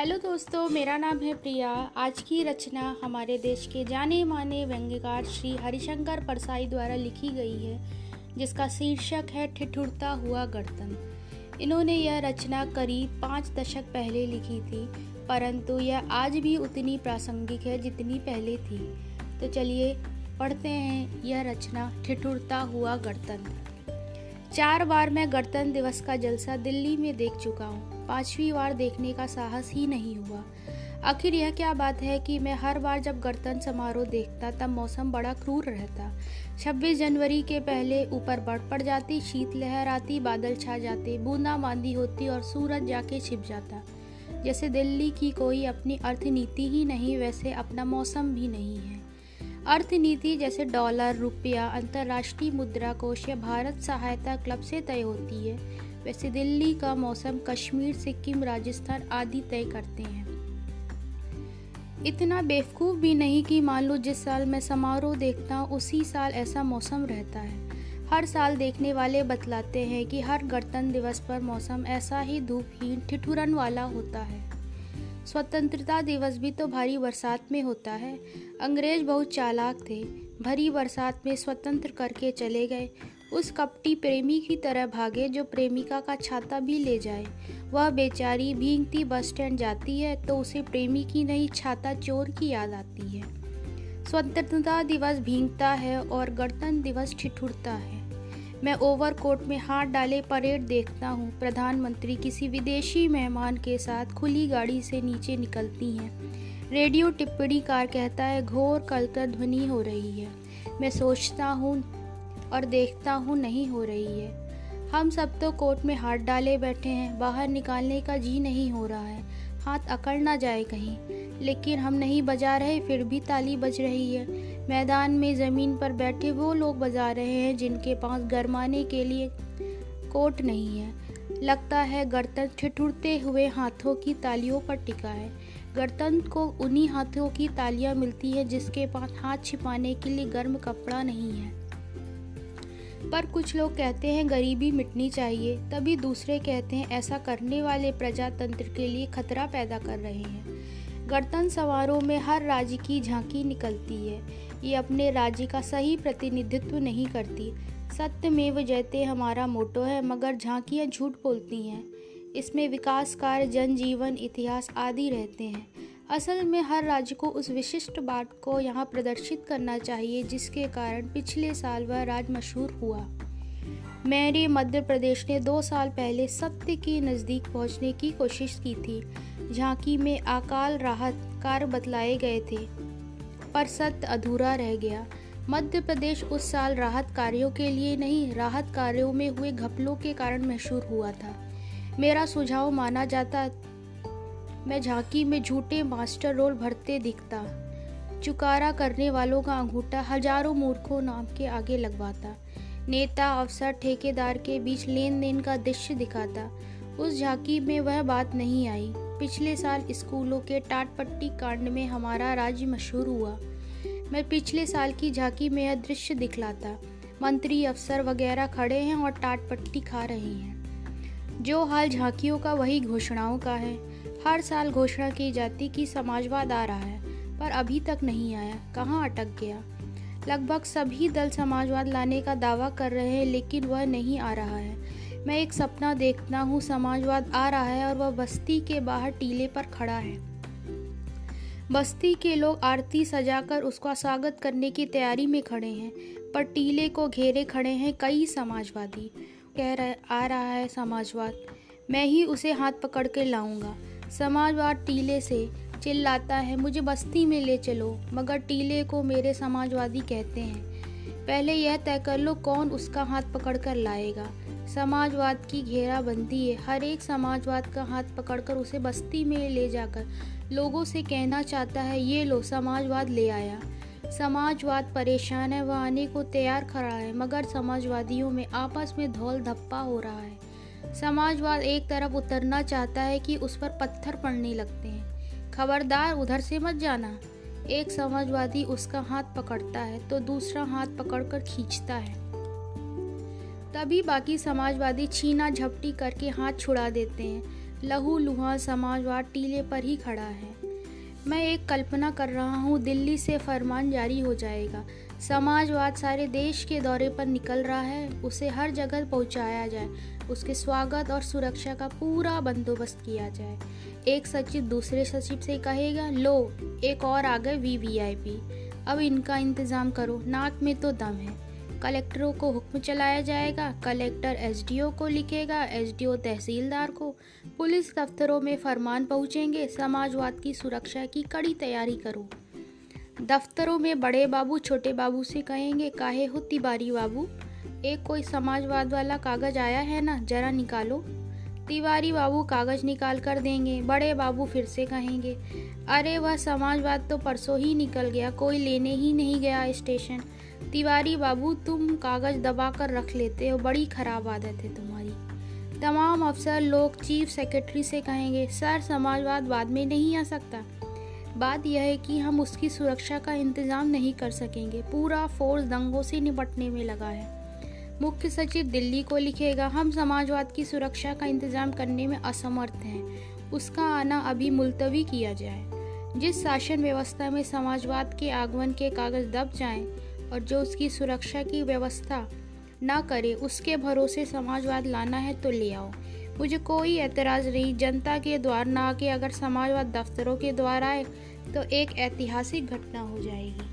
Hello दोस्तों, मेरा नाम है प्रिया। आज की रचना हमारे देश के जाने माने व्यंग्यकार श्री हरिशंकर परसाई द्वारा लिखी गई है, जिसका शीर्षक है ठिठुरता हुआ गर्दन। इन्होंने यह रचना करीब पाँच दशक पहले लिखी थी, परंतु यह आज भी उतनी प्रासंगिक है जितनी पहले थी। तो चलिए, पढ़ते हैं यह रचना, ठिठुरता हुआ गर्दन। चार बार मैं गणतंत्र दिवस का जलसा दिल्ली में देख चुका हूँ। पांचवी बार देखने का साहस ही नहीं हुआ। आखिर यह क्या बात है कि मैं हर बार जब गणतंत्र समारोह देखता, तब मौसम बड़ा क्रूर रहता। 26 जनवरी के पहले ऊपर बढ़ पड़ जाती शीतलहर आती, बादल छा जाते बूंदा बांदी होती और सूरज जाके छिप जाता। जैसे दिल्ली की कोई अपनी अर्थनीति ही नहीं, वैसे अपना मौसम भी नहीं है। अर्थनीति जैसे डॉलर, रुपया, अंतर्राष्ट्रीय मुद्रा कोष या भारत सहायता क्लब से तय होती है। वैसे दिल्ली का मौसम कश्मीर, सिक्किम, राजस्थान आदि तय करते हैं। इतना बेवकूफ़ भी नहीं कि मान लो जिस साल मैं समारोह देखता हूँ, उसी साल ऐसा मौसम रहता है। हर साल देखने वाले बतलाते हैं कि हर गणतंत्र दिवस पर मौसम ऐसा ही धूपहीन, ठिठुरन वाला होता है। स्वतंत्रता दिवस भी तो भारी बरसात में होता है। अंग्रेज़ बहुत चालाक थे। भरी बरसात में स्वतंत्र करके चले गए। उस कपटी प्रेमी की तरह भागे जो प्रेमिका का छाता भी ले जाए। वह बेचारी भींगती बस स्टैंड जाती है तो उसे प्रेमी की नहीं छाता चोर की याद आती है। स्वतंत्रता दिवस भींगता है और गणतंत्र दिवस ठिठुरता है। मैं ओवरकोट में हाथ डाले परेड देखता हूँ। प्रधानमंत्री किसी विदेशी मेहमान के साथ खुली गाड़ी से नीचे निकलती हैं। रेडियो टिप्पणी कार कहता है, घोर कलकर ध्वनि हो रही है। मैं सोचता हूँ और देखता हूँ, नहीं हो रही है। हम सब तो कोर्ट में हाथ डाले बैठे हैं। बाहर निकालने का जी नहीं हो रहा है। हाथ अकड़ ना जाए कहीं। लेकिन हम नहीं बजा रहे, फिर भी ताली बज रही है। मैदान में ज़मीन पर बैठे वो लोग बजा रहे हैं जिनके पास गरमाने के लिए कोट नहीं है। लगता है गणतंत्र ठिठुरते हुए हाथों की तालियों पर टिका है। गणतंत्र को उन्हीं हाथों की तालियाँ मिलती है जिसके पास हाथ छिपाने के लिए गर्म कपड़ा नहीं है। पर कुछ लोग कहते हैं गरीबी मिटनी चाहिए, तभी दूसरे कहते हैं ऐसा करने वाले प्रजातंत्र के लिए खतरा पैदा कर रहे हैं। गणतंत्र समारोह में हर राज्य की झांकी निकलती है। ये अपने राज्य का सही प्रतिनिधित्व नहीं करती। सत्य में जयते हमारा मोटो है, मगर झांकियाँ झूठ बोलती हैं। इसमें विकास कार्य, जनजीवन, इतिहास आदि रहते हैं। असल में हर राज्य को उस विशिष्ट बात को यहाँ प्रदर्शित करना चाहिए, जिसके कारण पिछले साल वह राज्य मशहूर हुआ। मेरे मध्य प्रदेश ने दो साल पहले सत्य के नज़दीक पहुँचने की कोशिश की थी। झांकी में अकाल राहत कार्य बतलाए गए थे। पर सत्य अधूरा रह गया। मध्य प्रदेश उस साल राहत कार्यों के लिए नहीं, राहत कार्यों में हुए घपलों के कारण मशहूर हुआ था। मेरा सुझाव माना जाता, मैं झांकी में झूठे मास्टर रोल भरते दिखता। चुकारा करने वालों का अंगूठा हज़ारों मूर्खों नाम के आगे लगवाता। नेता, अफसर, ठेकेदार के बीच लेन देन का दृश्य दिखाता। उस झांकी में वह बात नहीं आई। पिछले साल स्कूलों के टाट पट्टी कांड में हमारा राज्य मशहूर हुआ। मैं पिछले साल की झांकी में यह दृश्य दिखलाता। मंत्री, अफसर वगैरह खड़े हैं और टाट पट्टी खा रहे हैं। जो हाल झांकियों का वही घोषणाओं का है। हर साल घोषणा की जाती कि समाजवाद आ रहा है, पर अभी तक नहीं आया। कहाँ अटक गया? लगभग सभी दल समाजवाद लाने का दावा कर रहे हैं, लेकिन वह नहीं आ रहा है। मैं एक सपना देखता हूँ, समाजवाद आ रहा है और वह बस्ती के बाहर टीले पर खड़ा है। बस्ती के लोग आरती सजाकर उसका स्वागत करने की तैयारी में खड़े हैं, पर टीले को घेरे खड़े हैं कई समाजवादी। कह रहे, आ रहा है समाजवाद, मैं ही उसे हाथ पकड़ के लाऊँगा। समाजवाद टीले से चिल्लाता है, मुझे बस्ती में ले चलो, मगर टीले को मेरे समाजवादी कहते हैं। पहले यह तय कर लो कौन उसका हाथ पकड़ कर लाएगा। समाजवाद की घेरा बनती है। हर एक समाजवाद का हाथ पकड़कर उसे बस्ती में ले जाकर लोगों से कहना चाहता है, ये लो, समाजवाद ले आया। समाजवाद परेशान है, वह आने को तैयार खड़ा है, मगर समाजवादियों में आपस में धौल धप्पा हो रहा है। समाजवाद एक तरफ़ उतरना चाहता है कि उस पर पत्थर पड़ने लगते हैं। खबरदार उधर से मत जाना। एक समाजवादी उसका हाथ पकड़ता है तो दूसरा हाथ पकड़कर खींचता है। तभी बाकी समाजवादी छीना झपटी करके हाथ छुड़ा देते हैं। लहू लुहा समाजवाद टीले पर ही खड़ा है। मैं एक कल्पना कर रहा हूँ, दिल्ली से फरमान जारी हो जाएगा। समाजवाद सारे देश के दौरे पर निकल रहा है। उसे हर जगह पहुँचाया जाए। उसके स्वागत और सुरक्षा का पूरा बंदोबस्त किया जाए। एक सचिव दूसरे सचिव से कहेगा, लो, एक और आ गए वी वी आई पी। अब इनका इंतज़ाम करो। नाक में तो दम है। कलेक्टरों को हुक्म चलाया जाएगा। कलेक्टर एसडीओ को लिखेगा। एसडीओ तहसीलदार को पुलिस दफ्तरों में फरमान पहुँचेंगे। समाजवाद की सुरक्षा की कड़ी तैयारी करो। दफ्तरों में बड़े बाबू छोटे बाबू से कहेंगे, काहे हो तिवारी बाबू, एक कोई समाजवाद वाला कागज़ आया है ना, जरा निकालो। तिवारी बाबू कागज़ निकाल कर देंगे। बड़े बाबू फिर से कहेंगे अरे वह, समाजवाद तो परसों ही निकल गया। कोई लेने ही नहीं गया स्टेशन। तिवारी बाबू, तुम कागज़ दबा कर रख लेते हो, बड़ी खराब आदत है तुम्हारी। तमाम अफसर लोग चीफ सेक्रेटरी से कहेंगे, सर, समाजवाद बाद में नहीं आ सकता। बात यह है कि हम उसकी सुरक्षा का इंतज़ाम नहीं कर सकेंगे। पूरा फोर्स दंगों से निपटने में लगा है। मुख्य सचिव दिल्ली को लिखेगा, हम समाजवाद की सुरक्षा का इंतज़ाम करने में असमर्थ हैं। उसका आना अभी मुलतवी किया जाए। जिस शासन व्यवस्था में समाजवाद के आगमन के कागज़ दब जाएँ और जो उसकी सुरक्षा की व्यवस्था ना करे, उसके भरोसे समाजवाद लाना है तो ले आओ। मुझे कोई एतराज़ नहीं, जनता के द्वार ना आके अगर समाजवाद दफ्तरों के द्वार आए तो एक ऐतिहासिक घटना हो जाएगी।